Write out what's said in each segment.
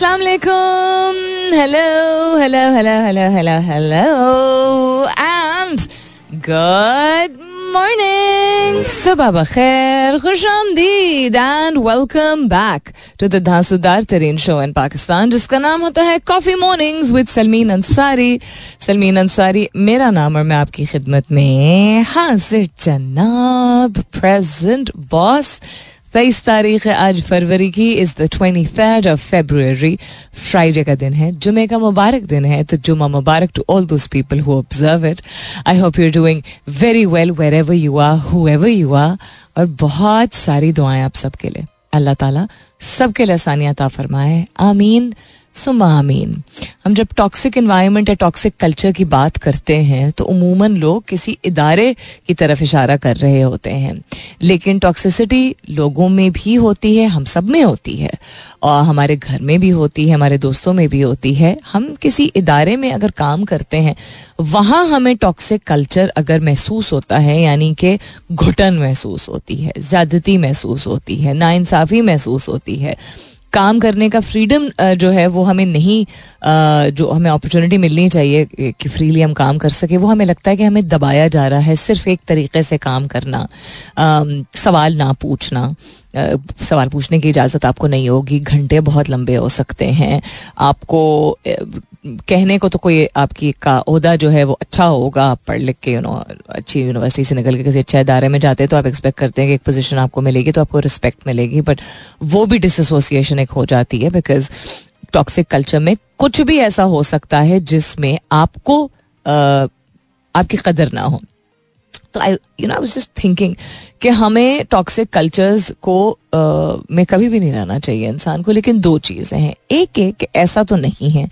अस्सलाम वालेकुम hello hello hello hello hello hello and good morning सुबह बखैर खुश आमदीद and welcome back to the धांसूदार तरीन शो इन पाकिस्तान जिसका नाम होता है coffee mornings with Salmeen Ansari Salmeen Ansari मेरा नाम और मैं आपकी खिदमत में हाजिर जनाब प्रेजेंट बॉस तेईस तारीख आज फरवरी की is the twenty third of February Friday का दिन है, जुमे का मुबारक दिन है तो जुमा मुबारक to all those people who observe it I hope you doing very well wherever you are whoever you are और बहुत सारी दुआएँ आप सबके लिए। अल्लाह ताला सबके लिए आसानियात फरमाए। आमीन। सुमा हम जब टॉक्सिक इन्वायरमेंट या टॉक्सिक कल्चर की बात करते हैं तो उमूमन लोग किसी इदारे की तरफ़ इशारा कर रहे होते हैं। लेकिन टॉक्सिसिटी लोगों में भी होती है, हम सब में होती है। और हमारे घर में भी होती है, हमारे दोस्तों में भी होती है। हम किसी इदारे में अगर काम करते हैं, वहाँ हमें टॉक्सिक कल्चर अगर महसूस होता है, यानी कि घुटन महसूस होती है, ज़्यादती महसूस होती है, नाइंसाफ़ी महसूस होती है काम करने का फ्रीडम जो है, वो हमें नहीं जो हमें अपॉर्चुनिटी मिलनी चाहिए कि फ्रीली हम काम कर सके, वो हमें लगता है कि हमें दबाया जा रहा है सिर्फ़ एक तरीके से काम करना। सवाल ना पूछना। सवाल पूछने की इजाज़त आपको नहीं होगी। घंटे बहुत लंबे हो सकते हैं। आपको कहने को तो कोई आपकी का अहदा जो है वो अच्छा होगा आप पढ़ लिख के यू नो अच्छी यूनिवर्सिटी से निकल के किसी अच्छे इदारे में जाते हैं तो आप एक्सपेक्ट करते हैं कि एक पोजीशन आपको मिलेगी तो आपको रिस्पेक्ट मिलेगी बट वो भी डिसोसिएशन एक हो जाती है बिकॉज़ टॉक्सिक कल्चर में कुछ भी ऐसा हो सकता है जिसमें आपको आ, आपकी कदर ना हो। तो I you know I was just thinking कि हमें टॉक्सिक कल्चर्स को uh, में कभी भी नहीं रहना चाहिए इंसान को लेकिन दो चीज़ें हैं। एक एक ऐसा तो नहीं है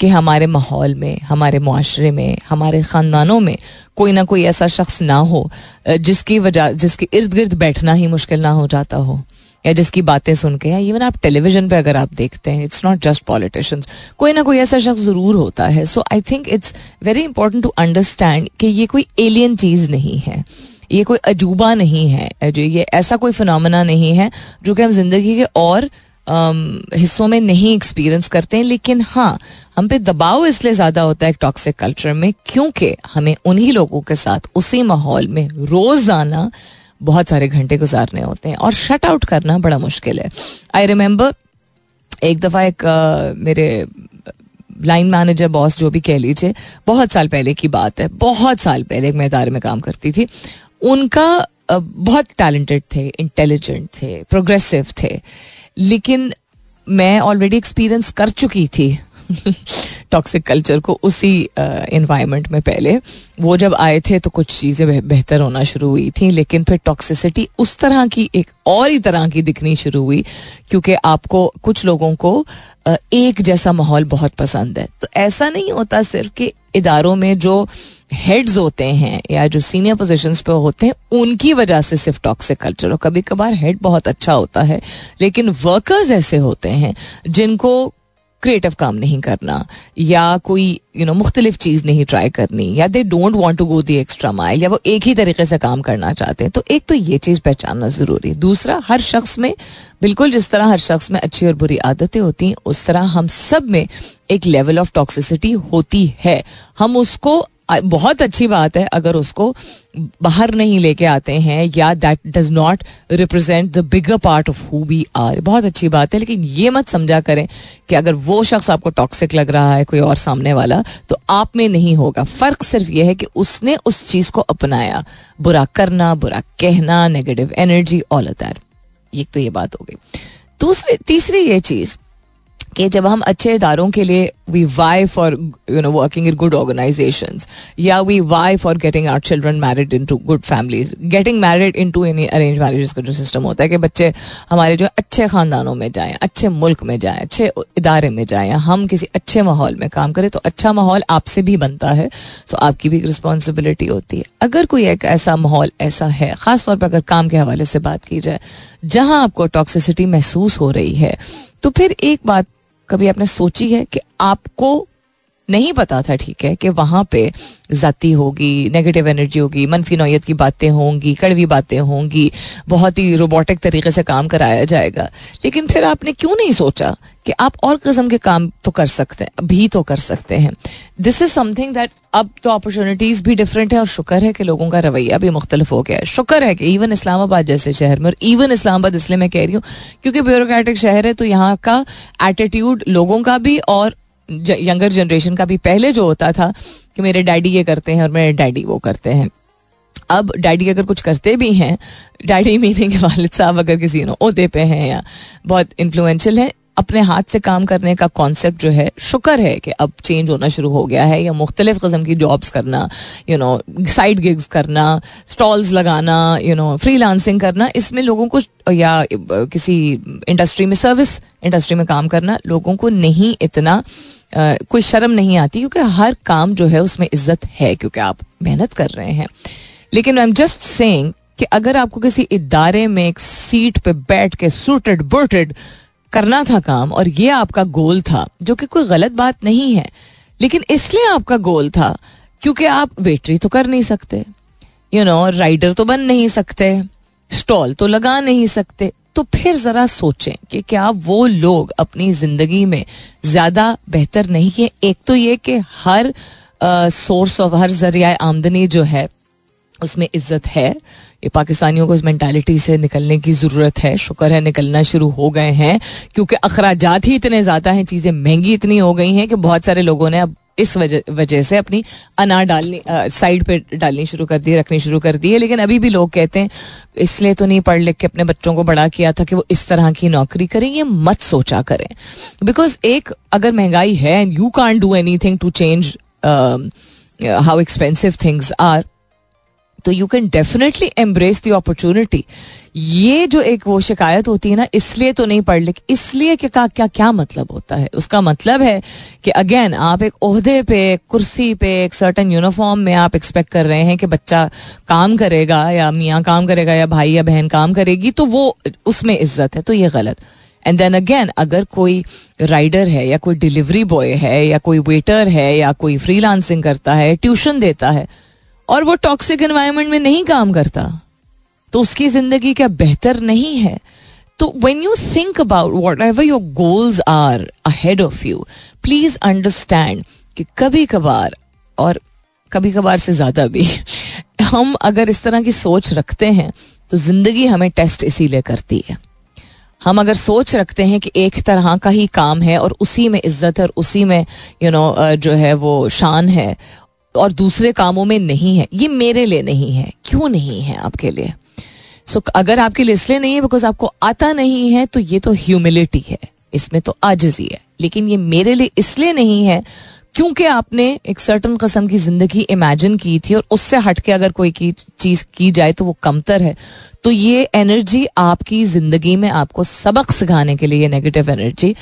कि हमारे माहौल में हमारे माशरे में हमारे ख़ानदानों में कोई ना कोई ऐसा शख्स ना हो जिसकी वजह जिसके इर्द गिर्द बैठना ही मुश्किल ना हो जाता हो। या जिसकी बातें सुन के या इवन आप टेलीविज़न पे अगर आप देखते हैं इट्स नॉट जस्ट पॉलिटिशियंस कोई ना कोई ऐसा शख्स ज़रूर होता है. So I think it's very important to understand कि ये कोई एलियन चीज़ नहीं है. ये कोई अजूबा नहीं है. जो ये ऐसा कोई फिनमिना नहीं है जो कि हम ज़िंदगी के और Um, हिस्सों में नहीं एक्सपीरियंस करते हैं. लेकिन हाँ हम पे दबाव इसलिए ज़्यादा होता है टॉक्सिक कल्चर में क्योंकि हमें उन्हीं लोगों के साथ उसी माहौल में रोज़ाना बहुत सारे घंटे गुजारने होते हैं और शट आउट करना बड़ा मुश्किल है। आई रिमेंबर एक दफ़ा एक आ, मेरे लाइन मैनेजर बॉस जो भी कह लीजिए बहुत साल पहले की बात है बहुत साल पहले मैं इदारे में काम करती थी। उनका बहुत टैलेंटेड थे इंटेलिजेंट थे प्रोग्रेसिव थे लेकिन मैं ऑलरेडी एक्सपीरियंस कर चुकी थी। टॉक्सिक कल्चर को उसी इन्वायरमेंट में पहले। वो जब आए थे तो कुछ चीज़ें बेहतर होना शुरू हुई थी, लेकिन फिर टॉक्सिसिटी उस तरह की एक और ही तरह की दिखनी शुरू हुई, क्योंकि आपको कुछ लोगों को एक जैसा माहौल बहुत पसंद है। तो ऐसा नहीं होता सिर्फ़ कि इदारों में जो हेड्स होते हैं या जो सीनियर पोजीशंस पे होते हैं, उनकी वजह से सिर्फ़ टॉक्सिक कल्चर हो। कभी कभार हेड बहुत अच्छा होता है, लेकिन वर्कर्स ऐसे होते हैं, जिनको क्रिएटिव काम नहीं करना, या कोई यू नो मुख्तलिफ़ चीज़ नहीं ट्राई करनी, या they don't want to go the extra mile या वो एक ही तरीके से काम करना चाहते हैं तो एक तो ये चीज़ पहचानना ज़रूरी है। दूसरा, हर शख्स में, बिल्कुल जिस तरह हर शख्स में अच्छी और बुरी आदतें होती हैं, उस तरह हम सब में एक लेवल ऑफ़ टॉक्सिसिटी होती है। हम उसको बहुत अच्छी बात है, अगर उसको बाहर नहीं लेके आते हैं, या that does not represent the bigger part of who we are बहुत अच्छी बात है, लेकिन ये मत समझा करें कि अगर वो शख्स आपको टॉक्सिक लग रहा है, कोई और सामने वाला तो आप में नहीं होगा। फ़र्क सिर्फ़ ये है कि उसने उस चीज़ को अपनाया। बुरा करना, बुरा कहना नेगेटिव एनर्जी ऑल दैट एक तो ये बात हो गई। दूसरी, तीसरी ये चीज़ कि जब हम अच्छे इदारों के लिए we vie for you know working in good organization या we vie for getting our children married into good families getting married into any arrange marriage का जो सिस्टम होता है कि बच्चे हमारे जो अच्छे खानदानों में जाएँ, अच्छे मुल्क में जाएँ, अच्छे इदारे में जाएँ हम किसी अच्छे माहौल में काम करें तो अच्छा माहौल आपसे भी बनता है सो आपकी भी एक रिस्पॉन्सिबिलिटी होती है। अगर कोई एक ऐसा माहौल ऐसा है, खासतौर पर अगर काम के हवाले से बात की जाए, जहाँ आपको टॉक्सिसिटी महसूस हो रही है तो फिर एक बात कभी आपने सोची है कि आपको नहीं पता था, ठीक है, कि वहाँ पे जाती होगी नेगेटिव एनर्जी होगी, मनफी नोयत की बातें होंगी, कड़वी बातें होंगी, बहुत ही रोबोटिक तरीके से काम कराया जाएगा। लेकिन फिर आपने क्यों नहीं सोचा कि आप और किस्म के काम तो कर सकते हैं, भी तो कर सकते हैं। दिस इज़ समथिंग दैट अब तो अपॉर्चुनिटीज़ भी डिफरेंट है और शुक्र है कि लोगों का रवैया भी मुख्तलिफ़ हो गया है। शुक्र है कि इवन इस्लामाबाद जैसे शहर में और इवन इस्लामाबाद इसलिए मैं कह रही हूँ, क्योंकि ब्यूरोक्रेटिक शहर है तो यहाँ का एटीट्यूड लोगों का भी और यंगर जनरेशन का भी पहले जो होता था कि मेरे डैडी ये करते हैं और मेरे डैडी वो करते हैं। अब डैडी अगर कुछ करते भी हैं, डैडी मीनिंग वालिद साहब अगर किसी ओहदे पे हैं या बहुत इन्फ्लुएंशियल है अपने हाथ से काम करने का कॉन्सेप्ट जो है, शुक्र है कि अब चेंज होना शुरू हो गया है या मुख्तलिफ़ कस्म की जॉब्स करना यू नो साइड गिग्स करना स्टॉल्स लगाना यू नो फ्री लांसिंग करना, इसमें लोगों को या किसी इंडस्ट्री में सर्विस इंडस्ट्री में काम करना, लोगों को नहीं इतना कोई शर्म नहीं आती क्योंकि हर काम जो है उसमें इज़्ज़त है क्योंकि आप मेहनत कर रहे हैं। लेकिन आई एम जस्ट सेइंग कि अगर आपको किसी इदारे में एक सीट पे बैठ के सूटेड बुटेड करना था काम और ये आपका गोल था, जो कि कोई गलत बात नहीं है। लेकिन इसलिए आपका गोल था, क्योंकि आप वेटरी तो कर नहीं सकते। यू नो राइडर तो बन नहीं सकते स्टॉल तो लगा नहीं सकते। तो फिर जरा सोचें कि क्या वो लोग अपनी ज़िंदगी में ज़्यादा बेहतर नहीं है। एक तो ये कि हर सोर्स ऑफ़ हर ज़रिया आमदनी जो है उसमें इज़्ज़त है। ये पाकिस्तानियों को इस मैंटालिटी से निकलने की ज़रूरत है। शुक्र है निकलना शुरू हो गए हैं, क्योंकि अखराज ही इतने ज़्यादा हैं, चीज़ें महँगी इतनी हो गई हैं कि बहुत सारे लोगों ने अब इस वजह से अपनी अनार डालनी साइड पे डालनी शुरू कर दी, रखनी शुरू कर दी है। लेकिन अभी भी लोग कहते हैं, इसलिए तो नहीं पढ़ लिख के अपने बच्चों को बड़ा किया था कि वो इस तरह की नौकरी करें, ये मत सोचा करें। बिकॉज़ एक, अगर महँगाई है and you can do anything to change how expensive things are तो you can definitely embrace the opportunity ये जो एक वो शिकायत होती है ना, इसलिए तो नहीं पढ़ लिख, इसलिए कि का, क्या क्या मतलब होता है? उसका मतलब है कि अगेन आप एक ओहदे पे कुर्सी पे, एक सर्टन यूनिफॉर्म में आप एक्सपेक्ट कर रहे हैं कि बच्चा काम करेगा या मियाँ काम करेगा या भाई या बहन काम करेगी तो वो उसमें इज़्ज़त है तो ये गलत। एंड देन अगेन अगर कोई राइडर है या कोई डिलीवरी बॉय है या कोई वेटर है या कोई फ्रीलांसिंग करता है ट्यूशन देता है और वो टॉक्सिक एनवायरमेंट में नहीं काम करता तो उसकी ज़िंदगी क्या बेहतर नहीं है? तो when you think about whatever your goals are ahead of you please understand कि कभी कभार और कभी कभार से ज़्यादा भी हम अगर इस तरह की सोच रखते हैं तो ज़िंदगी हमें टेस्ट इसीलिए करती है। हम अगर सोच रखते हैं कि एक तरह का ही काम है और उसी में इज़्ज़त है और उसी में यू you नो know, जो है वो शान है और दूसरे कामों में नहीं है। ये मेरे लिए नहीं है। क्यों नहीं है आपके लिए? सो so, अगर आपके लिए इसलिए नहीं है बिकॉज़ आपको आता नहीं है तो ये तो ह्यूमिलिटी है। इसमें तो आजजी है। लेकिन ये मेरे लिए इसलिए नहीं है क्योंकि आपने एक सर्टन कस्म की ज़िंदगी इमेजिन की थी और उससे हट के अगर कोई की चीज़ की जाए तो वो कमतर है। तो ये एनर्जी आपकी ज़िंदगी में आपको सबक सिखाने के लिए नेगेटिव एनर्जी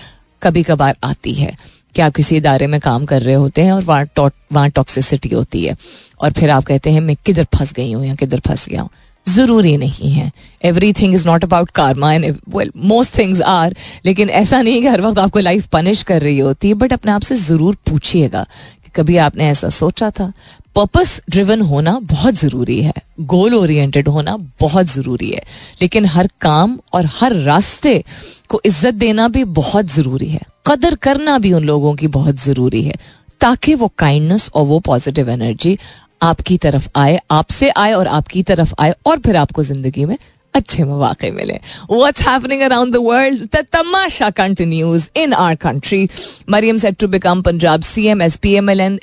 कभी कभार आती है। कि आप किसी इदारे में काम कर रहे होते हैं और वहाँ वहाँ टॉक्सिसिटी होती है। और फिर आप कहते हैं, मैं किधर फंस गई हूँ या किधर फंस गया हूँ? ज़रूरी नहीं है। Everything is not about karma and well most things are लेकिन ऐसा नहीं कि हर वक्त आपको लाइफ पनिश कर रही होती है बट अपने आप से ज़रूर पूछिएगा कि कभी आपने ऐसा सोचा था? पर्पस ड्रिवन होना बहुत ज़रूरी है। गोल ओरिएंटेड होना बहुत ज़रूरी है। लेकिन हर काम और हर रास्ते को इज़्ज़त देना भी बहुत ज़रूरी है। कदर करना भी उन लोगों की बहुत ज़रूरी है, ताकि वो काइंडनेस और वो पॉजिटिव एनर्जी आपकी तरफ़ आए, आपसे आए और आपकी तरफ़ आए और फिर आपको ज़िंदगी में अच्छे मौाक मिले। What's happening around the world the tamasha continues in our country Maryam set to become Punjab C M S P M L N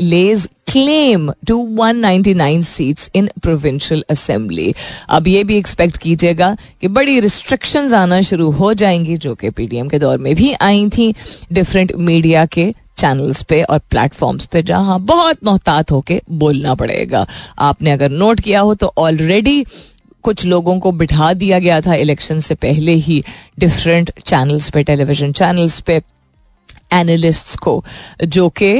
lays claim to 199 seats in provincial assembly अब ये भी एक्सपेक्ट कीजिएगा कि बड़ी restrictions आना शुरू हो जाएँगी, जो कि पीडीएम के दौर में भी आई थी डिफरेंट मीडिया के चैनल्स पे और प्लेटफॉर्म्स पे, जहाँ बहुत मोहतात होके बोलना पड़ेगा। आपने अगर नोट किया हो तो ऑलरेडी कुछ लोगों को बिठा दिया गया था इलेक्शन से पहले ही डिफरेंट चैनल्स पे टेलीविज़न चैनल्स पे एनालिस्ट्स को, जो कि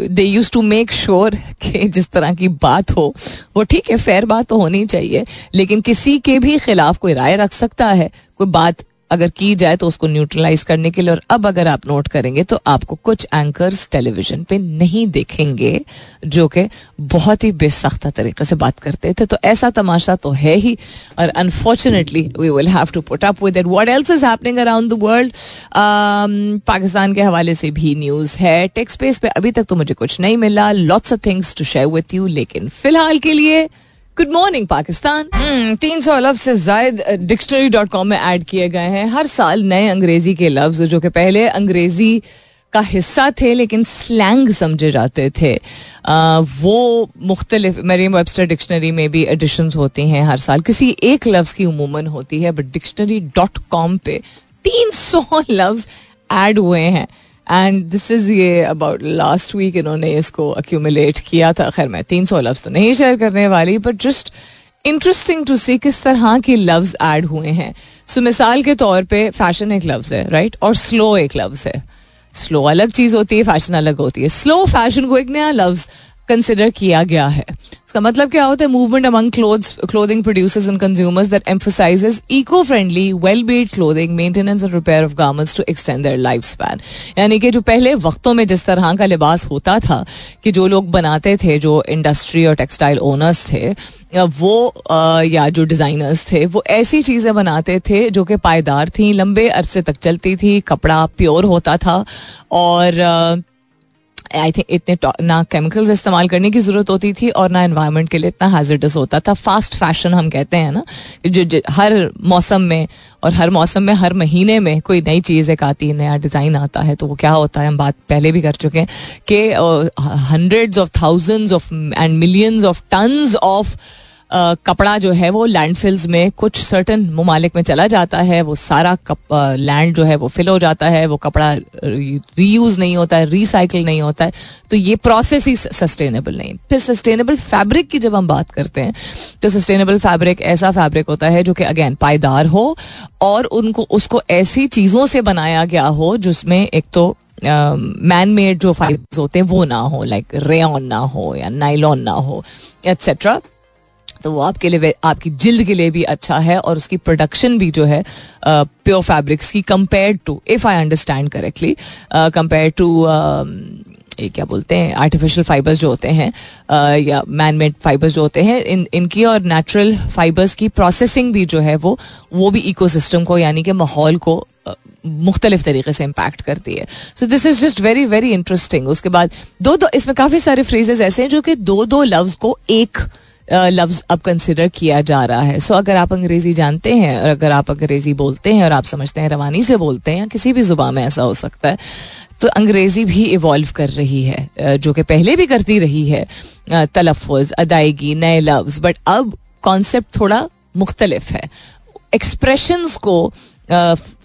they use to make sure कि जिस तरह की बात हो, वो ठीक है फेयर बात तो होनी चाहिए, लेकिन किसी के भी खिलाफ कोई राय रख सकता है, कोई बात अगर की जाए तो उसको न्यूट्रलाइज करने के लिए, और अब अगर आप नोट करेंगे तो आपको कुछ एंकर्स टेलीविज़न पे नहीं देखेंगे, जो कि बहुत ही बेसख्ता तरीके से बात करते थे। तो ऐसा तमाशा तो है ही, और unfortunately we will have to put up with it what else is happening around the world Pakistan के हवाले से भी न्यूज़ है। टेक्स पे अभी तक तो मुझे कुछ नहीं मिला। Lots of things to share with you लेकिन फ़िलहाल के लिए गुड मॉर्निंग पाकिस्तान तीन सौ लफ्ज से जायद डिक्शनरी डॉट कॉम में ऐड किए गए हैं। हर साल नए अंग्रेज़ी के लफ्ज जो कि पहले अंग्रेज़ी का हिस्सा थे लेकिन स्लैंग समझे जाते थे। आ, वो मुख्तलिफ़ मेरी वेबस्टर डिक्शनरी में भी एडिशन होती हैं हर साल। किसी एक लफ्ज़ की उमूमन होती है बट डिक्शनरी डॉट कॉम पे तीन सौ लफ्ज़ ऐड हुए हैं। एंड दिस इज़ ये अबाउट लास्ट वीक इन्होंने इसको अक्यूमुलेट किया था। खैर, मैं तीन सौ लफ्ज तो नहीं शेयर करने वाली but just interesting to see किस तरह के लफ्ज ऐड हुए हैं। सो मिसाल के तौर पे फ़ैशन एक लफ्ज है राइट और स्लो एक लफ्ज है। स्लो अलग चीज़ होती है फ़ैशन अलग होती है। स्लो फ़ैशन को एक नया लफ्ज कंसिडर किया गया है। इसका मतलब क्या होता है? Movement among clothes clothing producers and consumers that emphasizes eco friendly well made clothing maintenance and repair of garments to extend their life span यानी कि जो पहले वक्तों में जिस तरह का लिबास होता था कि जो लोग बनाते थे, जो इंडस्ट्री और टेक्सटाइल ओनर्स थे वो या जो डिज़ाइनर्स थे, वो ऐसी चीज़ें बनाते थे जो कि पायदार थी, लंबे अरसे तक चलती थी, कपड़ा प्योर होता था और आई थिंक इतने ना केमिकल्स इस्तेमाल करने की ज़रूरत होती थी और ना इन्वायरमेंट के लिए इतना हैजर्डस होता था। फास्ट फ़ैशन हम कहते हैं ना जो, हर मौसम में और हर मौसम में हर महीने में कोई नई चीज़ एक आती है नया डिज़ाइन आता है तो वो क्या होता है हम बात पहले भी कर चुके हैं कि hundreds of thousands of and millions of tons of कपड़ा जो है वो लैंडफिल्स में कुछ सर्टन ममालिक में चला जाता है वो सारा लैंड जो है वो फिल हो जाता है वो कपड़ा रीयूज नहीं होता है रिसाइकिल नहीं होता है तो ये प्रोसेस ही सस्टेनेबल नहीं। फिर सस्टेनेबल फैब्रिक की जब हम बात करते हैं तो सस्टेनेबल फैब्रिक ऐसा फैब्रिक होता है जो कि अगेन पायदार हो और उनको उसको ऐसी चीज़ों से बनाया गया हो जिसमें एक तो मैन uh, मेड जो फाइबर्स होते हैं वो ना हो लाइक रेन ना हो या नाइलॉन ना हो एट्सेट्रा तो वो आपके लिए आपकी जिल्द के लिए भी अच्छा है और उसकी प्रोडक्शन भी जो है प्योर फैब्रिक्स की compare to if I understand correctly compare to ये क्या बोलते हैं आर्टिफिशियल फाइबर्स जो होते हैं या मैन मेड फाइबर्स जो होते हैं, इन, इनकी और नेचुरल फाइबर्स की प्रोसेसिंग भी जो है वो वो भी इकोसिस्टम को, यानी कि माहौल को मुख्तलिफ़ तरीके से इम्पैक्ट करती है। So this is just very very interesting उसके बाद दो दो, इसमें काफ़ी सारे फ्रेजेस ऐसे हैं जो कि दो दो लफ्ज़ को एक लफ्ज अब कंसिडर किया जा रहा है। सो अगर आप अंग्रेज़ी जानते हैं और अगर आप अंग्रेज़ी बोलते हैं और आप समझते हैं, रवानी से बोलते हैं या किसी भी जुबा में ऐसा हो सकता है तो अंग्रेज़ी भी इवॉल्व कर रही है जो कि पहले भी करती रही है तलफ़ अदायगी, नए लफ्ज। बट अब कॉन्सेप्ट थोड़ा मुख्तलिफ़ है। एक्सप्रेशंस को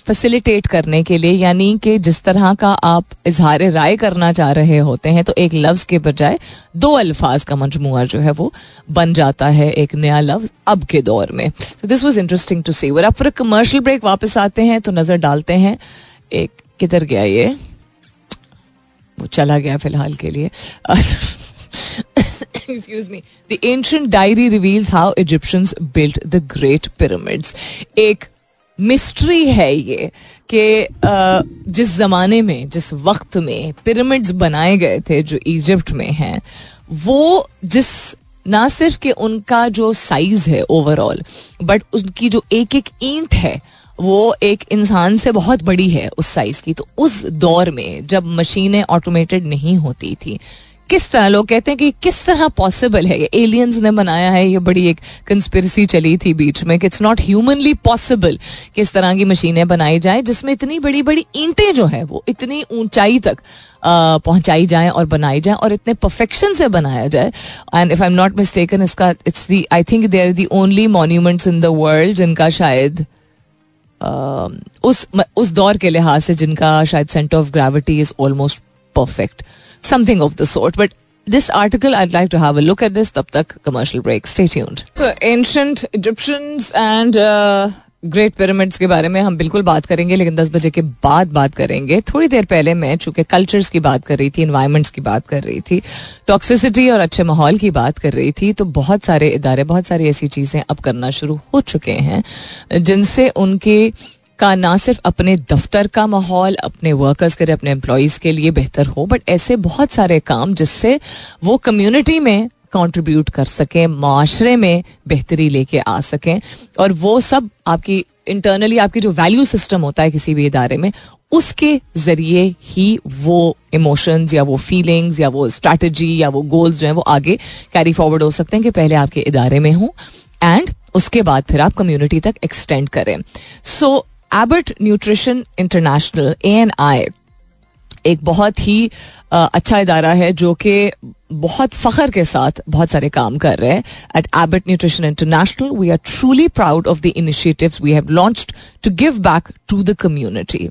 फैसिलिटेट करने के लिए, यानी कि जिस तरह का आप इजहार राय करना चाह रहे होते हैं तो एक लफ्ज के बजाय दो अल्फाज का मजमू जो है वो बन जाता है एक नया लफ्ज अब के दौर में। So this was interesting to see where आप कमर्शियल ब्रेक वापस आते हैं तो नज़र डालते हैं। एक किधर गया ये? वो चला गया फ़िलहाल के लिए। Excuse me. The ancient diary reveals how egyptians built the great pyramids. एक मिस्ट्री है ये कि जिस जमाने में, जिस वक्त में पिरामिड्स बनाए गए थे, जो इजिप्ट में हैं, वो जिस, ना सिर्फ़ कि उनका जो साइज़ है ओवरऑल बट उनकी जो एक एक ईंट है, वो एक इंसान से बहुत बड़ी है उस साइज़ की। तो उस दौर में जब मशीनें ऑटोमेटेड नहीं होती थी किस तरह लोग कहते हैं कि किस तरह पॉसिबल है? ये एलियंस ने बनाया है, ये बड़ी एक कंस्पिरसी चली थी बीच में कि इट्स नॉट ह्यूमनली पॉसिबल किस तरह की मशीनें बनाई जाए, जिसमें इतनी बड़ी बड़ी ईंटें जो है, वो इतनी ऊंचाई तक पहुंचाई जाए और बनाई जाए और इतने परफेक्शन से बनाया जाए। And if I am not mistaken इसका it's the I think they are the only monuments in the world जिनका शायद उस उस दौर के लिहाज से जिनका शायद centre of gravity is almost perfect something of the sort. But this article, I'd like to have a look at this. Tab tak commercial break. Stay tuned. So ancient Egyptians and uh, great pyramids के बारे में हम बिल्कुल बात करेंगे लेकिन दस बजे के बाद बात करेंगे थोड़ी देर पहले मैं चूँकि कल्चर्स की बात कर रही थी इन्वायरमेंट्स की बात कर रही थी टॉक्सिसिटी और अच्छे माहौल की बात कर रही थी तो बहुत सारे इदारे बहुत सारी ऐसी चीज़ें अब करना शुरू हो चुके हैं जिनसे उनके का ना सिर्फ़ अपने दफ्तर का माहौल, अपने वर्कर्स के लिए, अपने एम्प्लॉयज़ के लिए बेहतर हो बट ऐसे बहुत सारे काम जिससे वो कम्युनिटी में कंट्रीब्यूट कर सकें, माशरे में बेहतरी लेके आ सकें, और वो सब आपकी इंटरनली आपकी जो वैल्यू सिस्टम होता है किसी भी इदारे में, उसके ज़रिए ही वो इमोशंस या वो फीलिंग्स या वो स्ट्रैटेजी या वो गोल्स जो हैं वो आगे कैरी फॉरवर्ड हो सकते हैं कि पहले आपके इदारे में हों एंड उसके बाद फिर आप कम्युनिटी तक एक्सटेंड करें। So Abbott Nutrition International A N I एक बहुत ही अच्छा इदारा है जो कि बहुत फखर के साथ बहुत सारे काम कर रहे हैं at Abbott Nutrition International we are truly proud of the initiatives we have launched to give back to the community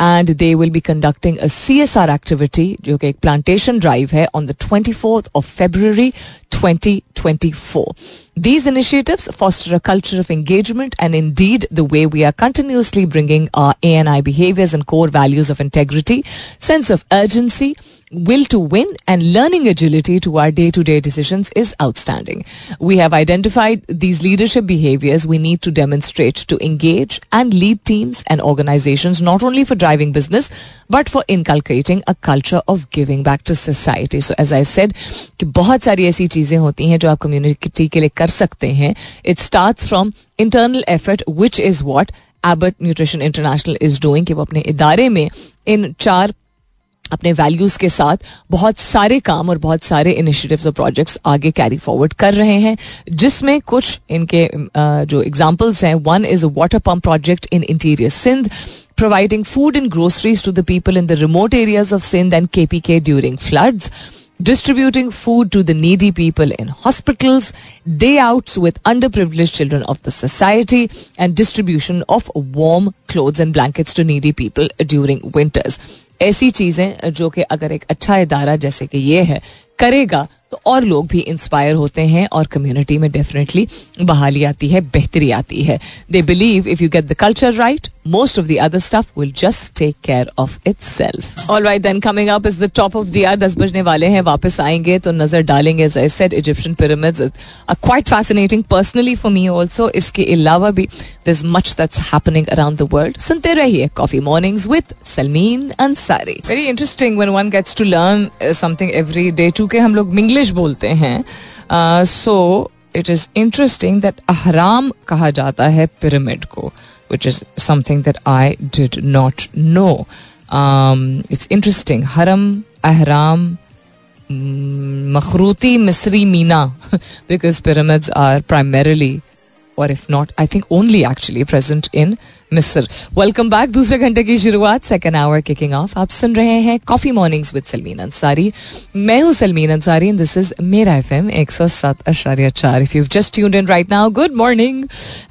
and they will be conducting a C S R activity जो कि एक प्लांटेशन ड्राइव है on the twenty fourth of February 2024. These initiatives foster a culture of engagement and indeed the way we are continuously bringing our ANI behaviors and core values of integrity, sense of urgency, will to win and learning agility to our day to day decisions is outstanding. We have identified these leadership behaviors we need to demonstrate to engage and lead teams and organizations not only for driving business but for inculcating a culture of giving back to society. So as I said कि बहुत सारी ऐसी चीजें होती हैं जो आप community के लिए कर सकते हैं it start from internal effort which is what Abbott nutrition international is doing कि वो अपने इदारे में इन चार अपने वैल्यूज़ के साथ बहुत सारे काम और बहुत सारे इनिशिएटिव्स और प्रोजेक्ट्स आगे कैरी फॉरवर्ड कर रहे हैं जिसमें कुछ इनके जो एग्जांपल्स हैं one is a water pump project in interior Sindh providing food and groceries to the people in the remote areas of Sindh and KPK during floods, distributing food to the needy people in hospital day out with underprivilege children of the society and distribution of warm cloth and blankets to needy people during winters ऐसी चीज़ें, जो कि अगर एक अच्छा इदारा जैसे कि ये है, करेगा तो और लोग भी इंस्पायर होते हैं और कम्युनिटी में डेफिनेटली बहाली आती है, बेहतरी आती है। They believe if you get the culture right most of the other stuff will just take care of itself all right then coming up is the top of the year दस बजने वाले हैं, वापस आएँगे तो नज़र डालेंगे as I said Egyptian pyramids are quite fascinating personally for me also इसके अलावा भी there is much that's happening around the world सुनते रहिए coffee mornings with Salmeen Ansari very interesting when one gets to learn something every day to के हम लोग mingle English बोलते हैं। So it is interesting that अहराम कहा जाता है पिरामिड को which is something that I did not know it's interesting हरम अहराम मखरूती मिसरी Meena because pyramids are primarily or if not I think only actually present in Misr welcome back दूसरे घंटे की शुरुआत सेकेंड आवर किकिंग ऑफ़ आप सुन रहे हैं coffee mornings with Salmeen Ansari मैं हूँ सलमीन अंसारी दिस इज़ मेरा एफ़ एम एक सौ सात अशारिया चार. If you just tuned in right now good morning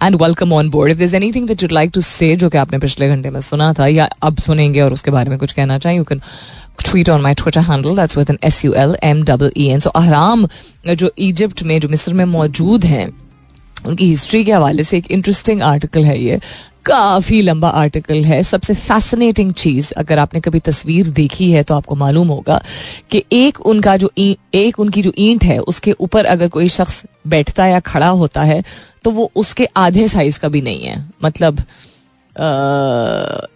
and welcome on board if this anything that you'd like to say जो कि आपने पिछले घंटे में सुना था या अब सुनेंगे और उसके बारे में कुछ कहना चाहिए you can tweet on my Twitter handle. That's with an S U L M E E N. So ahram जो इजिप्ट में, जो मिस्र में मौजूद हैं उनकी हिस्ट्री के हवाले से एक इंटरेस्टिंग आर्टिकल है ये। काफ़ी लंबा आर्टिकल है। सबसे फैसिनेटिंग चीज़ अगर आपने कभी तस्वीर देखी है तो आपको मालूम होगा कि एक उनका जो एक उनकी जो ईंट है, उसके ऊपर अगर कोई शख्स बैठता या खड़ा होता है तो वो उसके आधे साइज़ का भी नहीं है। मतलब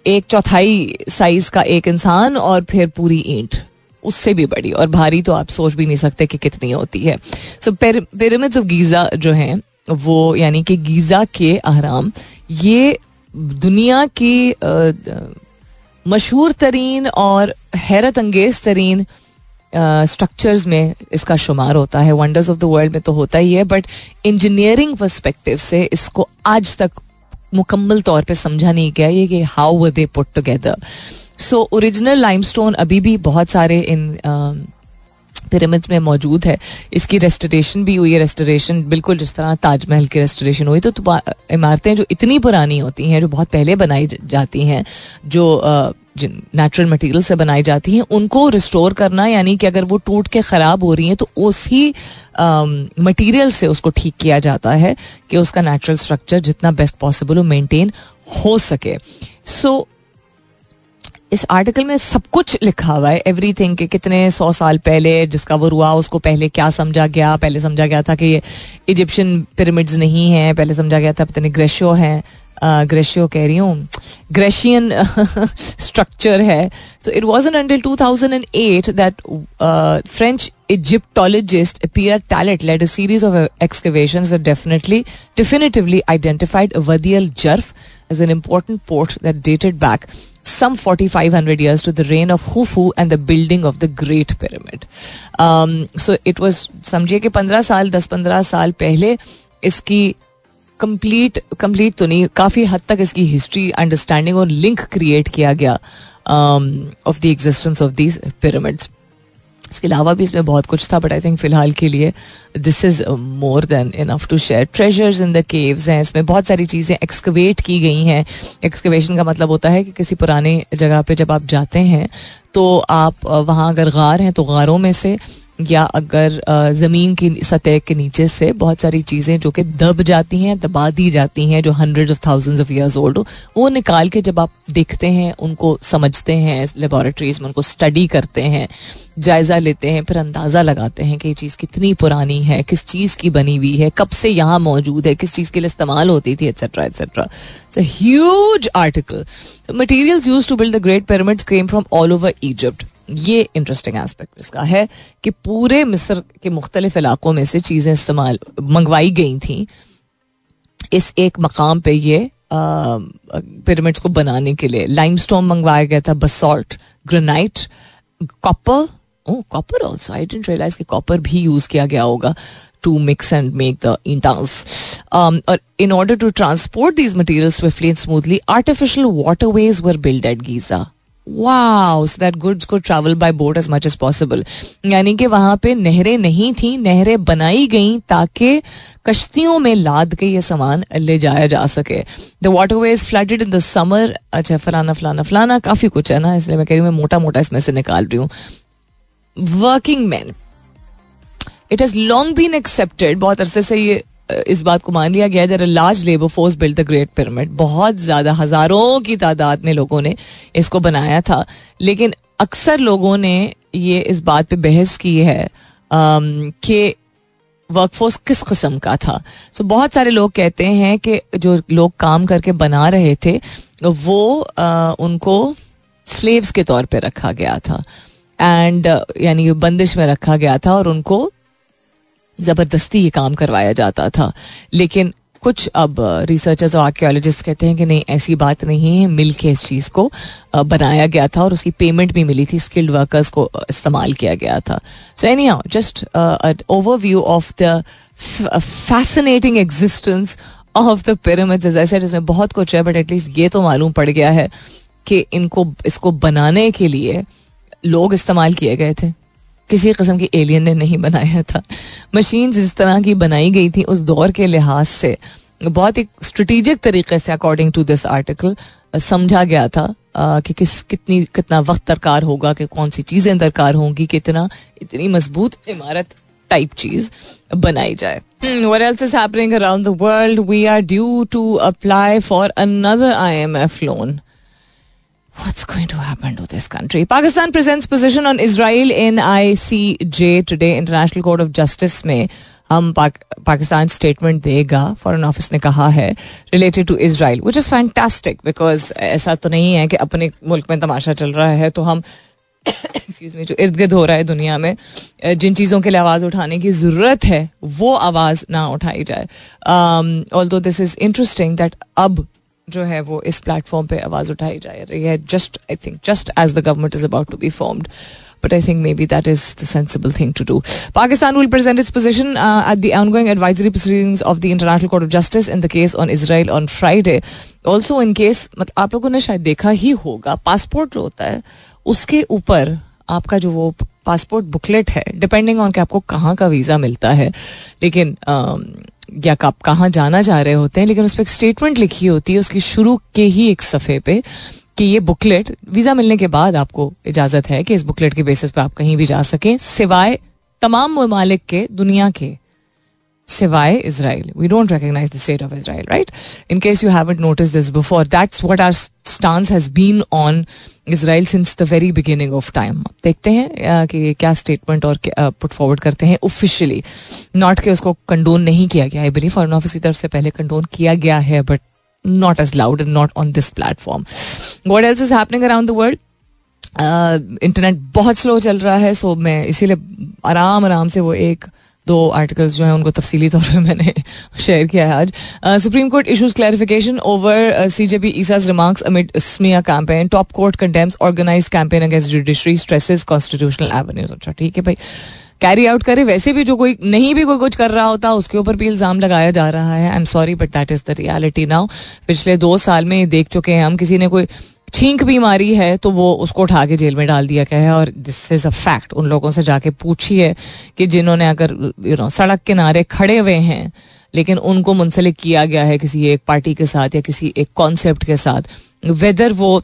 एक चौथाई साइज़ का एक इंसान और फिर पूरी ईंट, उससे भी बड़ी। और भारी तो आप सोच भी नहीं सकते कि कितनी होती है। सो पिरामिड्स ऑफ़ गीजा जो हैं वो यानी कि गीज़ा के अहराम, ये दुनिया की मशहूर तरीन और हैरत अंगेज तरीन स्ट्रक्चर्स में इसका शुमार होता है। वंडर्स ऑफ़ द वर्ल्ड में तो होता ही है बट इंजीनियरिंग परस्पेक्टिव से इसको आज तक मुकम्मल तौर पे समझा नहीं गया ये कि how were they put together so original limestone अभी भी बहुत सारे इन पिरामिड्स में मौजूद है। इसकी रेस्टोरेशन भी हुई है। रेस्टोरेशन बिल्कुल जिस तरह ताजमहल की रेस्टोरेशन हुई तो, इमारतें जो इतनी पुरानी होती हैं जो बहुत पहले बनाई जाती हैं जो जिन नेचुरल मटेरियल से बनाई जाती हैं उनको रिस्टोर करना यानी कि अगर वो टूट के ख़राब हो रही हैं तो उसी मटेरियल से उसको ठीक किया जाता है कि उसका नेचुरल स्ट्रक्चर जितना बेस्ट पॉसिबल हो मेंटेन हो सके। सो so, इस आर्टिकल में सब कुछ लिखा हुआ है एवरीथिंग के कितने सौ साल पहले जिसका वो हुआ उसको पहले क्या समझा गया? पहले समझा गया था कि ये इजिप्शियन पिरामिड्स नहीं है पहले समझा गया था पता नहीं ग्रेशो है ग्रेशियो कह रही हूँ ग्रेशियन स्ट्रक्चर है। तो it was until two thousand and eight that French Egyptologist Pierre Talet led a series of excavations that definitely, definitively identified Wadi Jarf as an important port that dated back some 4500 years to the reign of Khufu and the building of the Great Pyramid. Um, so it was समझिए कि 15 साल 10-15 साल पहले इसकी complete complete तो नहीं काफ़ी हद तक इसकी हिस्ट्री अंडरस्टैंडिंग और लिंक क्रिएट किया गया of the existence of these pyramids इसके अलावा भी इसमें बहुत कुछ था बट आई थिंक फ़िलहाल के लिए this is more than enough to share treasures in the caves हैं, इसमें बहुत सारी चीज़ें एक्सकवेट की गई हैं। एक्सकवेशन का मतलब होता है कि किसी पुराने जगह पे जब आप जाते हैं तो आप वहाँ अगर गार हैं तो गारों में से या अगर ज़मीन की सतह के नीचे से बहुत सारी चीज़ें जो कि दब जाती हैं, दबा दी जाती हैं, जो hundred of thousand of years old हो, वो निकाल के जब आप देखते हैं, उनको समझते हैं लेबोरेटरीज में उनको स्टडी करते हैं, जायज़ा लेते हैं, फिर अंदाज़ा लगाते हैं कि ये चीज़ कितनी पुरानी है, किस चीज़ की बनी हुई है, कब से यहाँ मौजूद है, किस चीज़ के लिए इस्तेमाल होती थी etcetera etcetera huge article material use to build the great pyramids came from all over Egypt ये इंटरेस्टिंग एस्पेक्ट इसका है कि पूरे मिस्र के मुख्तलिफ़ इलाकों में से चीज़ें इस्तेमाल, मंगवाई गई थी। इस एक मकाम पे ये पिरामिड्स को बनाने के लिए। लाइम स्टोन मंगवाया गया था basalt granite copper oh copper also I didn't realize कि कॉपर भी यूज़ किया गया होगा to mix and make the Intas और in order to transport these material swiftly and smoothly artificial waterways were build at Giza wow so that goods को travel by boat as much as possible यानी कि वहाँ पे नहरें नहीं थी, नहरें बनाई गई ताकि कश्तियों में लाद के ये सामान ले जाया जा सके। The waterway is flooded in the summer अच्छा फलाना फलाना फलाना, काफ़ी कुछ है ना, इसलिए मैं कह रही हूँ मोटा मोटा इसमें से निकाल रही हूँ। Working man it has long been accepted बहुत अरसे से ये इस बात को मान लिया गया there large labour force build the great pyramid बहुत ज़्यादा हज़ारों की तादाद में लोगों ने इसको बनाया था। लेकिन अक्सर लोगों ने ये इस बात पे बहस की है कि वर्कफोर्स किस किस्म का था। सो so, बहुत सारे लोग कहते हैं कि जो लोग काम करके बना रहे थे वो आ, उनको स्लेव्स के तौर पे रखा गया था। एंड यानी बंदिश में रखा गया था और उनको ज़बरदस्ती ये काम करवाया जाता था। लेकिन कुछ अब रिसर्चर्स और आर्कियोलॉजिस्ट कहते हैं कि नहीं, ऐसी बात नहीं है मिल के इस चीज़ को बनाया गया था और उसकी पेमेंट भी मिली थी स्किल्ड वर्कर्स को इस्तेमाल किया गया था। So anyhow just overview of the fascinating existence of the pyramids ऐसे इसमें बहुत कुछ है बट एटलीस्ट ये तो मालूम पड़ गया है कि इनको, इसको बनाने के लिए लोग इस्तेमाल किए गए थे। किसी किस्म की एलियन ने नहीं बनाया था मशीन जिस तरह की बनाई गई थी उस दौर के लिहाज से बहुत एक स्ट्रेटिजिक तरीके से अकॉर्डिंग टू दिस आर्टिकल समझा गया था आ, कि किस कितनी कितना वक्त दरकार होगा कि कौन सी चीज़ें दरकार होंगी कितना इतनी मज़बूत इमारत टाइप चीज़ बनाई जाए What else is happening around the world? We are due to apply for another IMF loan. What's going to happen to this country? Pakistan presents position on Israel in ICJ today, International Court of Justice में हम Pakistan statement देगा. Foreign office ने कहा है related to Israel which is fantastic because ऐसा तो नहीं है कि अपने मुल्क में तमाशा चल रहा है तो हम एक्सक्यूज में जो इर्द गिर्द हो रहा है दुनिया में जिन चीज़ों के लिए आवाज़ उठाने की ज़रूरत है वो आवाज़ ना उठाई जाए। ऑल दो दिस इज़ इंटरेस्टिंग दैट अब जो है वो इस प्लेटफॉर्म पे आवाज़ उठाई जा रही है just I think just as the government is about to be formed but I think maybe that is the sensible thing to do Pakistan will present is position at then going advisory proceeding of the International Court of Justice in the case on Israel on Friday also in case मतलब आप लोगों ने शायद देखा ही होगा passport जो होता है, उसके ऊपर आपका जो वो पासपोर्ट बुकलेट है डिपेंडिंग ऑन के आपको कहाँ का वीज़ा मिलता है. लेकिन um, या आप कहाँ जाना चाह रहे होते हैं, लेकिन उस पर एक स्टेटमेंट लिखी होती है, उसकी शुरू के ही एक सफ़े पे कि ये बुकलेट वीज़ा मिलने के बाद आपको इजाज़त है कि इस बुकलेट के बेसिस पे आप कहीं भी जा सकें, सिवाय तमाम ममालिक के, दुनिया के। सिवाय Israel we don't recognize the state of Israel right in case you have notice this before that's what our stance has been on Israel since the very beginning of time देखते हैं कि क्या स्टेटमेंट और put forward करते हैं officially not के उसको condone नहीं किया गया आई बिलीव फॉरन ऑफ़िस की तरफ़ से पहले कंडोन किया गया है but not as loud and not on this platform. What else is happening around the world? Internet बहुत स्लो चल रहा है सो मैं इसीलिए आराम आराम से वो एक दो आर्टिकल्स जो हैं, उनको तफसीली तौर पर मैंने शेयर किया है आज। Supreme Court issues clarification over C J P ईसाज remarks amid smear campaign top court condemns organise campaign against judiciary stresses constitutional avenues अच्छा ठीक है भाई। कैरी आउट करे, वैसे भी जो कोई, नहीं भी कोई कुछ कर रहा होता, उसके ऊपर भी इल्ज़ाम लगाया जा रहा है। I am sorry but that is the reality now पिछले दो साल में देख चुके हैं हम, किसी ने कोई छींक भी मारी है तो वो उसको उठा के जेल में डाल दिया गया है और दिस इज़ अ फैक्ट उन लोगों से जाके पूछी है कि जिन्होंने अगर यू नो सड़क किनारे खड़े हुए हैं, लेकिन उनको मुंसलिक किया गया है किसी एक पार्टी के साथ या किसी एक कॉन्सेप्ट के साथ वेदर वो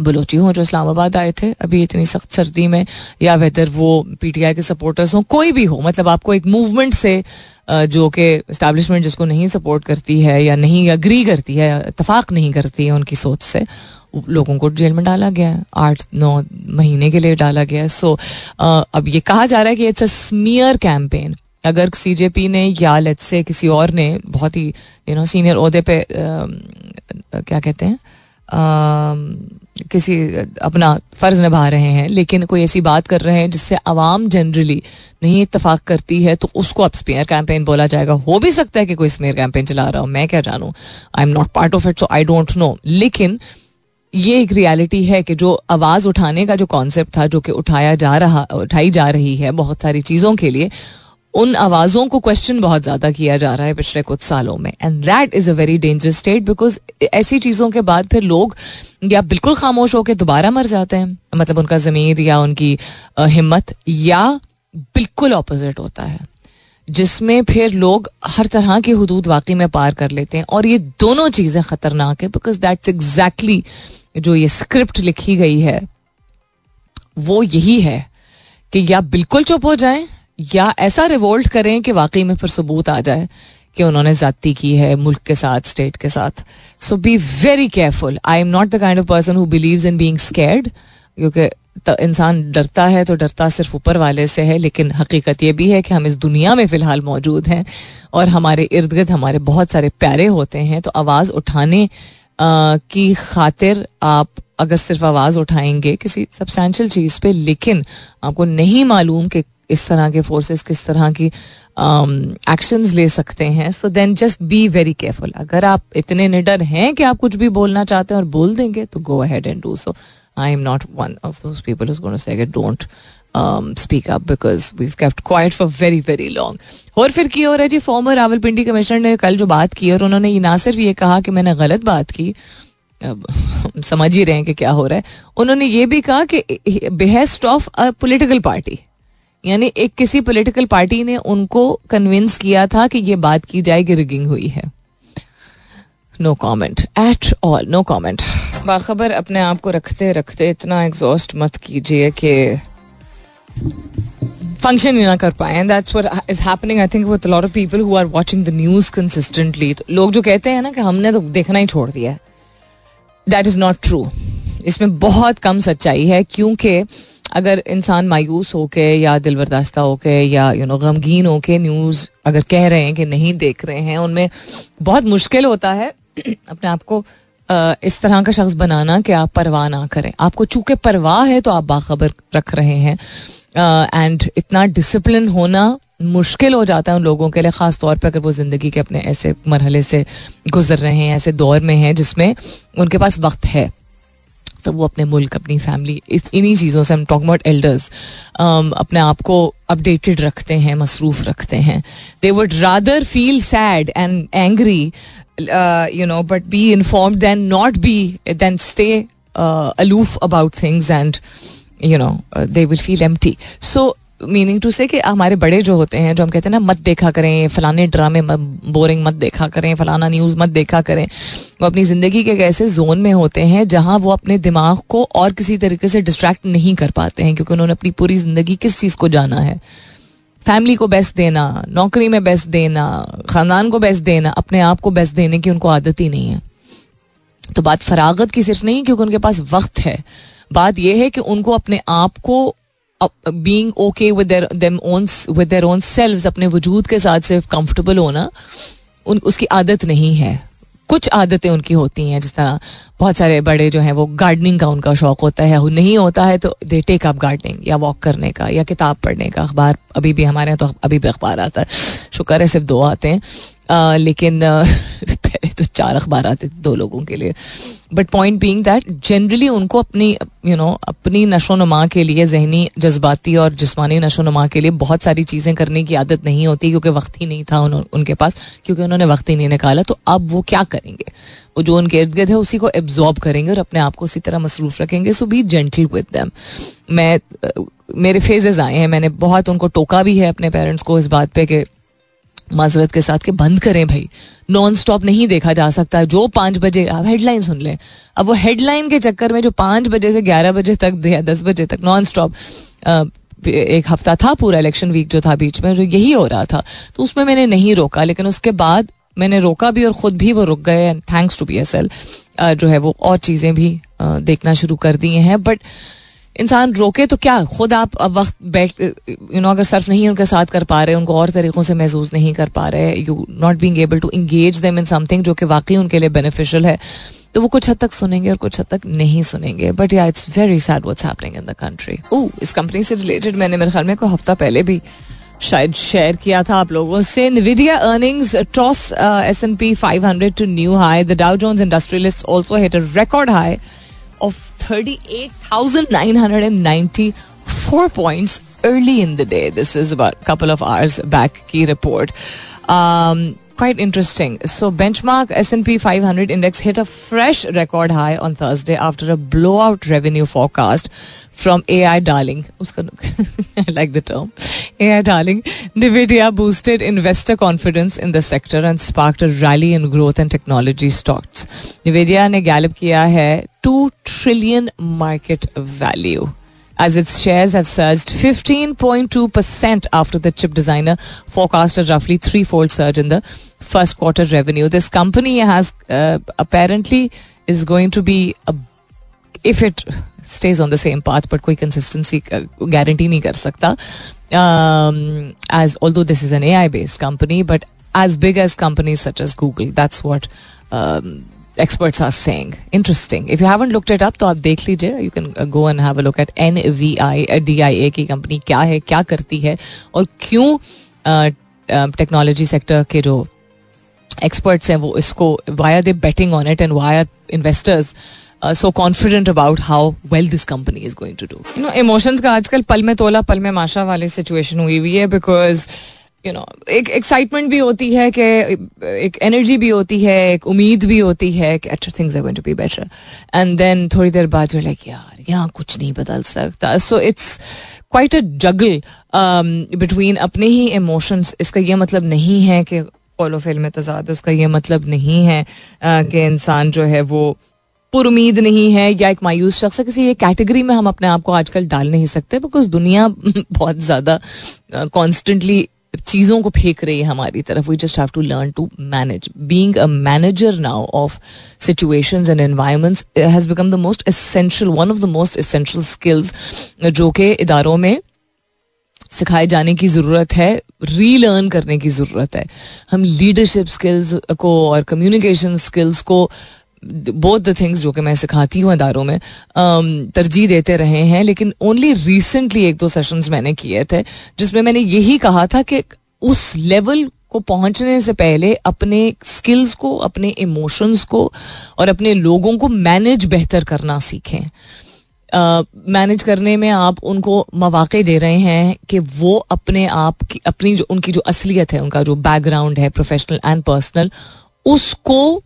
बलोची हों, जो इस्लामाबाद आए थे, अभी इतनी सख्त सर्दी में, या वेदर वो पीटीआई के सपोर्टर्स हों, कोई भी हो मतलब आपको एक मूवमेंट से जो कि इस्टेब्लिशमेंट जिसको नहीं सपोर्ट करती है, या नहीं अग्री करती है इतफाक नहीं करती है उनकी सोच से लोगों को जेल में डाला गया है, आठ, नौ महीने के लिए डाला गया है। सो अब ये कहा जा रहा है कि इट्स अ स्मियर कैंपेन अगर सीजेपी ने या लेट से किसी और ने बहुत ही यू नो सीनियर अहदे पे क्या कहते हैं किसी, अपना फ़र्ज़ निभा रहे हैं, लेकिन कोई ऐसी बात कर रहे हैं जिससे आवाम जनरली नहीं इतफाक करती है तो उसको अब स्पेयर कैंपेन बोला जाएगा। हो भी सकता है कि कोई स्पेयर कैंपेन चला रहा हो, मैं क्या जानूँ? I am not part of it so I don't know लेकिन ये एक रियलिटी है कि जो आवाज़ उठाने का जो कॉन्सेप्ट था, जो कि उठाया जा रहा, उठाई जा रही है बहुत सारी चीज़ों के लिए उन आवाज़ों को क्वेश्चन बहुत ज़्यादा किया जा रहा है पिछले कुछ सालों में। And that is a very dangerous state because ऐसी चीज़ों के बाद फिर लोग या बिल्कुल खामोश होकर दोबारा मर जाते हैं। मतलब उनका ज़मीर या उनकी हिम्मत या बिल्कुल ऑपोजिट होता है। जिसमें फिर लोग हर तरह की हदूद वाकई में पार कर लेते हैं। और ये दोनों चीज़ें ख़तरनाक है बिकॉज़ दैट्स एग्जैक्टली जो ये स्क्रिप्ट लिखी गई है, वो यही है कि या बिल्कुल चुप हो जाएँ या ऐसा रिवोल्ट करें कि वाकई में फिर सबूत आ जाए कि उन्होंने जाती की है मुल्क के साथ स्टेट के साथ। So be very careful I am not the kind of person who believe in being scared क्योंकि इंसान डरता है तो डरता सिर्फ़ ऊपर वाले से है, लेकिन हकीकत यह भी है कि हम इस दुनिया में फ़िलहाल मौजूद हैं और हमारे इर्द गिर्द हमारे बहुत सारे प्यारे होते हैं। तो आवाज़ उठाने की खातिर आप अगर सिर्फ़ आवाज़ उठाएँगे किसी सब्सटैंशियल चीज़ पे, लेकिन आपको नहीं मालूम कि इस तरह के फोर्सेस किस तरह की एक्शंस um, ले सकते हैं। So then just be very careful अगर आप इतने निडर हैं कि आप कुछ भी बोलना चाहते हैं और बोल देंगे तो go ahead and do so I am not one of those people is to say don't speak up because we kept quiet for very very long और फिर की और है जी फॉर्मर रावलपिंडी कमिश्नर ने कल जो बात की और उन्होंने ना सिर्फ़ ये कहा कि मैंने गलत बात की समझ ही रहे हैं कि क्या हो रहा है उन्होंने ये भी कहा कि behest of a political party यानी एक किसी पॉलिटिकल पार्टी ने उनको कन्विंस किया था कि ये बात की जाए कि रिगिंग हुई है। No comment at all no comment बाखबर अपने आप को रखते रखते इतना एग्जॉस्ट मत कीजिए कि फ़ंक्शन ही ना कर पाए। That's what is happening I think with lot of people who are watching the news consistently तो लोग जो कहते हैं ना कि हमने तो देखना ही छोड़ दिया है। दैट इज़ नॉट ट्रू इसमें बहुत कम सच्चाई है, क्योंकि अगर इंसान मायूस होके या दिल बर्दाश्ता होके या यू नो गमगीन होके न्यूज़ अगर कह रहे हैं कि नहीं देख रहे हैं, उनमें बहुत मुश्किल होता है अपने आप को इस तरह का शख्स बनाना कि आप परवाह ना करें। आपको चूँकि परवाह है तो आप बाखबर रख रहे हैं। एंड इतना डिसिप्लिन होना मुश्किल हो जाता है उन लोगों के लिए, ख़ास तौर पर अगर वो ज़िंदगी के अपने ऐसे मरहले से गुजर रहे हैं, ऐसे दौर में हैं जिसमें उनके पास वक्त है। तो वो अपने मुल्क, अपनी फैमिली इस, इन्हीं चीज़ों से हम टॉक अबाउट एल्डर्स अपने आप को अपडेटेड रखते हैं, मसरूफ रखते हैं। They would rather feel sad and angry you know but be inform than not be than stay aloof about things and you know they will feel empty so meaning to say कि हमारे बड़े जो होते हैं, जो हम कहते हैं ना, मत देखा करें, फलाने ड्रामे बोरिंग मत देखा करें, फलाना न्यूज़ मत देखा करें। वो अपनी ज़िंदगी के एक ऐसे जोन में होते हैं जहाँ वो अपने दिमाग को और किसी तरीके से डिस्ट्रैक्ट नहीं कर पाते हैं, क्योंकि उन्होंने अपनी पूरी ज़िंदगी किस चीज़ को जाना है? फैमिली को बेस्ट देना, नौकरी में बेस्ट देना, ख़ानदान को बेस्ट देना, अपने आप को बेस्ट देने की उनको आदत ही नहीं है। तो बात फरागत की सिर्फ़ नहीं, क्योंकि उनके पास वक्त है। बात यह है कि उनको अपने आप को being okay with own with their own selves अपने वजूद के साथ सिर्फ़ कंफर्टेबल होना, उन, उसकी आदत नहीं है। कुछ आदतें उनकी होती हैं, जिस तरह बहुत सारे बड़े जो हैं, वो गार्डनिंग का उनका शौक होता है नहीं होता है तो दे टेक अप गार्डनिंग या वॉक करने का या किताब पढ़ने का। अखबार अभी भी हमारे यहाँ तो अभी भी अखबार आता है। शुक्र है सिर्फ़ दो आते हैं। आ, लेकिन पहले तो चार अखबार आते थे दो लोगों के लिए। But point being that generally उनको अपनी यू you नो know, अपनी नशो नुमा के लिए जहनी जज्बाती और जिसमानी नशो नुमा के लिए बहुत सारी चीज़ें करने की आदत नहीं होती क्योंकि वक्त ही नहीं था उन, उनके पास क्योंकि उन्होंने वक्त ही नहीं निकाला तो अब वो क्या करेंगे? वो जो उनके इर्द गिर्द है उसी को एब्जॉर्ब करेंगे और अपने आप को उसी तरह मसरूफ रखेंगे so be gentle with them मैं मेरे फेजेस आए हैं मैंने बहुत उनको टोका भी है अपने पेरेंट्स को इस बात पे कि माजरत के साथ के बंद करें भाई। नॉन स्टॉप नहीं देखा जा सकता। जो पाँच बजे, आप हेडलाइन सुन लें। अब वो हेडलाइन के चक्कर में जो पाँच बजे से ग्यारह बजे तक या दस बजे तक नॉन स्टॉप एक हफ़्ता था पूरा इलेक्शन वीक जो था बीच में, जो यही हो रहा था। तो उसमें मैंने नहीं रोका, लेकिन उसके बाद मैंने रोका भी और ख़ुद भी वो रुक गए and thanks to B S L जो है वो और चीज़ें भी देखना शुरू कर दी हैं। बट इंसान रोके तो क्या? खुद आप अब वक्त बैठ यू नो अगर सर्फ नहीं उनके साथ कर पा रहे उनको और तरीक़ों से महसूस नहीं कर पा रहे you not being able to engage them in something जो कि वाकई उनके लिए बेनिफिशियल है तो वो कुछ हद तक सुनेंगे और कुछ हद तक नहीं सुनेंगे। But yeah it's very sad what's happening in the country ओ इस कंपनी से रिलेटेड मैंने मेरे ख्याल में कोई हफ़्ता पहले भी शायद शेयर किया था आप लोगों से। Nvidia earnings toss uh, S&P 500 to new high. The Dow Jones Industrialists also hit a record high. Of 38,994 points early in the day. This is about a couple of hours back key report. Um, quite interesting. So benchmark S&P 500 index hit a fresh record high on Thursday after a blowout revenue forecast from AI darling. I like the term. AI darling. Nvidia boosted investor confidence in the sector and sparked a rally in growth and technology stocks. Nvidia ने gallop किया है 2 trillion market value as its shares have surged 15.2% after the chip designer forecast a roughly threefold surge in the first quarter revenue. This company has uh, apparently is going to be a, if it stays on the same path, but कोई consistency uh, guarantee नहीं कर सकता. Um, as although this is an AI based company, but as big as companies such as Google, that's what um, experts are saying. Interesting. If you haven't looked it up, तो आप देख लीजिए. You can uh, go and have a look at NVI, DIA की company क्या है, क्या करती है और क्यों टेक्नोलॉजी सेक्टर के जो एक्सपर्ट्स हैं वो इसको why are they betting on it and why are investors so confident about how well this company is going to do no emotions का आजकल पल में तोला, पल में माशा वाली सिचुएशन हुई हुई है बिकॉज़ यू नो एक एक्साइटमेंट भी होती है कि, एक एनर्जी भी होती है, एक उम्मीद भी होती है कि अच्छा things are going to be better and then थोड़ी देर बाद लाइक यार, यहाँ कुछ नहीं बदल सकता. So it's quite a juggle between अपने ही इमोशंस इसका ये मतलब नहीं है कि कौलो फिल में तजाद उसका ये मतलब नहीं है कि इंसान जो है वो पुरुद नहीं है या एक मायूस शख्स है, किसी एक कैटेगरी में हम अपने आप को आजकल डाल नहीं सकते बिकॉज़ दुनिया बहुत ज़्यादा कॉन्स्टेंटली चीज़ों को फेंक रही है हमारी तरफ़। We just have to learn to manage being a manager now of situations and environments has become the most essential one of the most essential skills जो कि इदारों में सिखाए जाने की ज़रूरत है रीलर्न करने की ज़रूरत है। हम लीडरशिप स्किल्स को और कम्युनिकेशन स्किल्स को बोथ द थिंग्स जो कि मैं सिखाती हूँ अदारों में तरजीह देते रहे हैं लेकिन ओनली रिसेंटली एक दो सेशंस मैंने किए थे जिसमें मैंने यही कहा था कि उस लेवल को पहुँचने से पहले अपने स्किल्स को अपने इमोशंस को और अपने लोगों को मैनेज बेहतर करना सीखें। मैनेज uh, करने में आप उनको मौाक़े दे रहे हैं कि वो अपने आप की अपनी जो उनकी जो असलियत है उनका जो बैकग्राउंड है प्रोफेशनल एंड पर्सनल उसको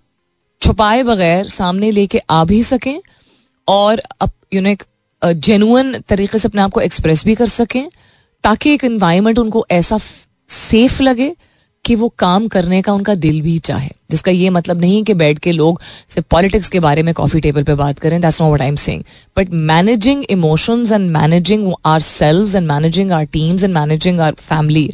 छुपाए बगैर सामने लेके आ भी सकें और यू नो एक जेनुअन तरीके से अपने आप को एक्सप्रेस भी कर सकें, ताकि एक इन्वायरमेंट उनको ऐसा सेफ़ लगे कि वो काम करने का उनका दिल भी चाहे। जिसका ये मतलब नहीं कि बैठ के लोग सिर्फ़ पॉलिटिक्स के बारे में कॉफ़ी टेबल पे बात करें that's not what I am saying but managing emotions and managing ourselves and managing our teams and managing our family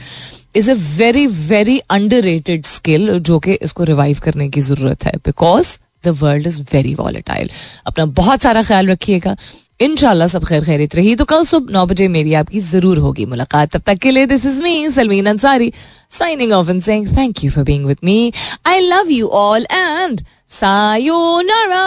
is a very very underrated skill जो कि इसको रिवाइव करने की ज़रूरत है because the world is very volatile अपना बहुत सारा ख्याल रखिएगा। इनशाला सब खैर खैरित रही। तो कल सुबह नौ बजे मेरी आपकी ज़रूर होगी मुलाकात। तब तक के लिए this is me Salmeen Ansari signing off and saying thank you for being with me I love you all and sayonara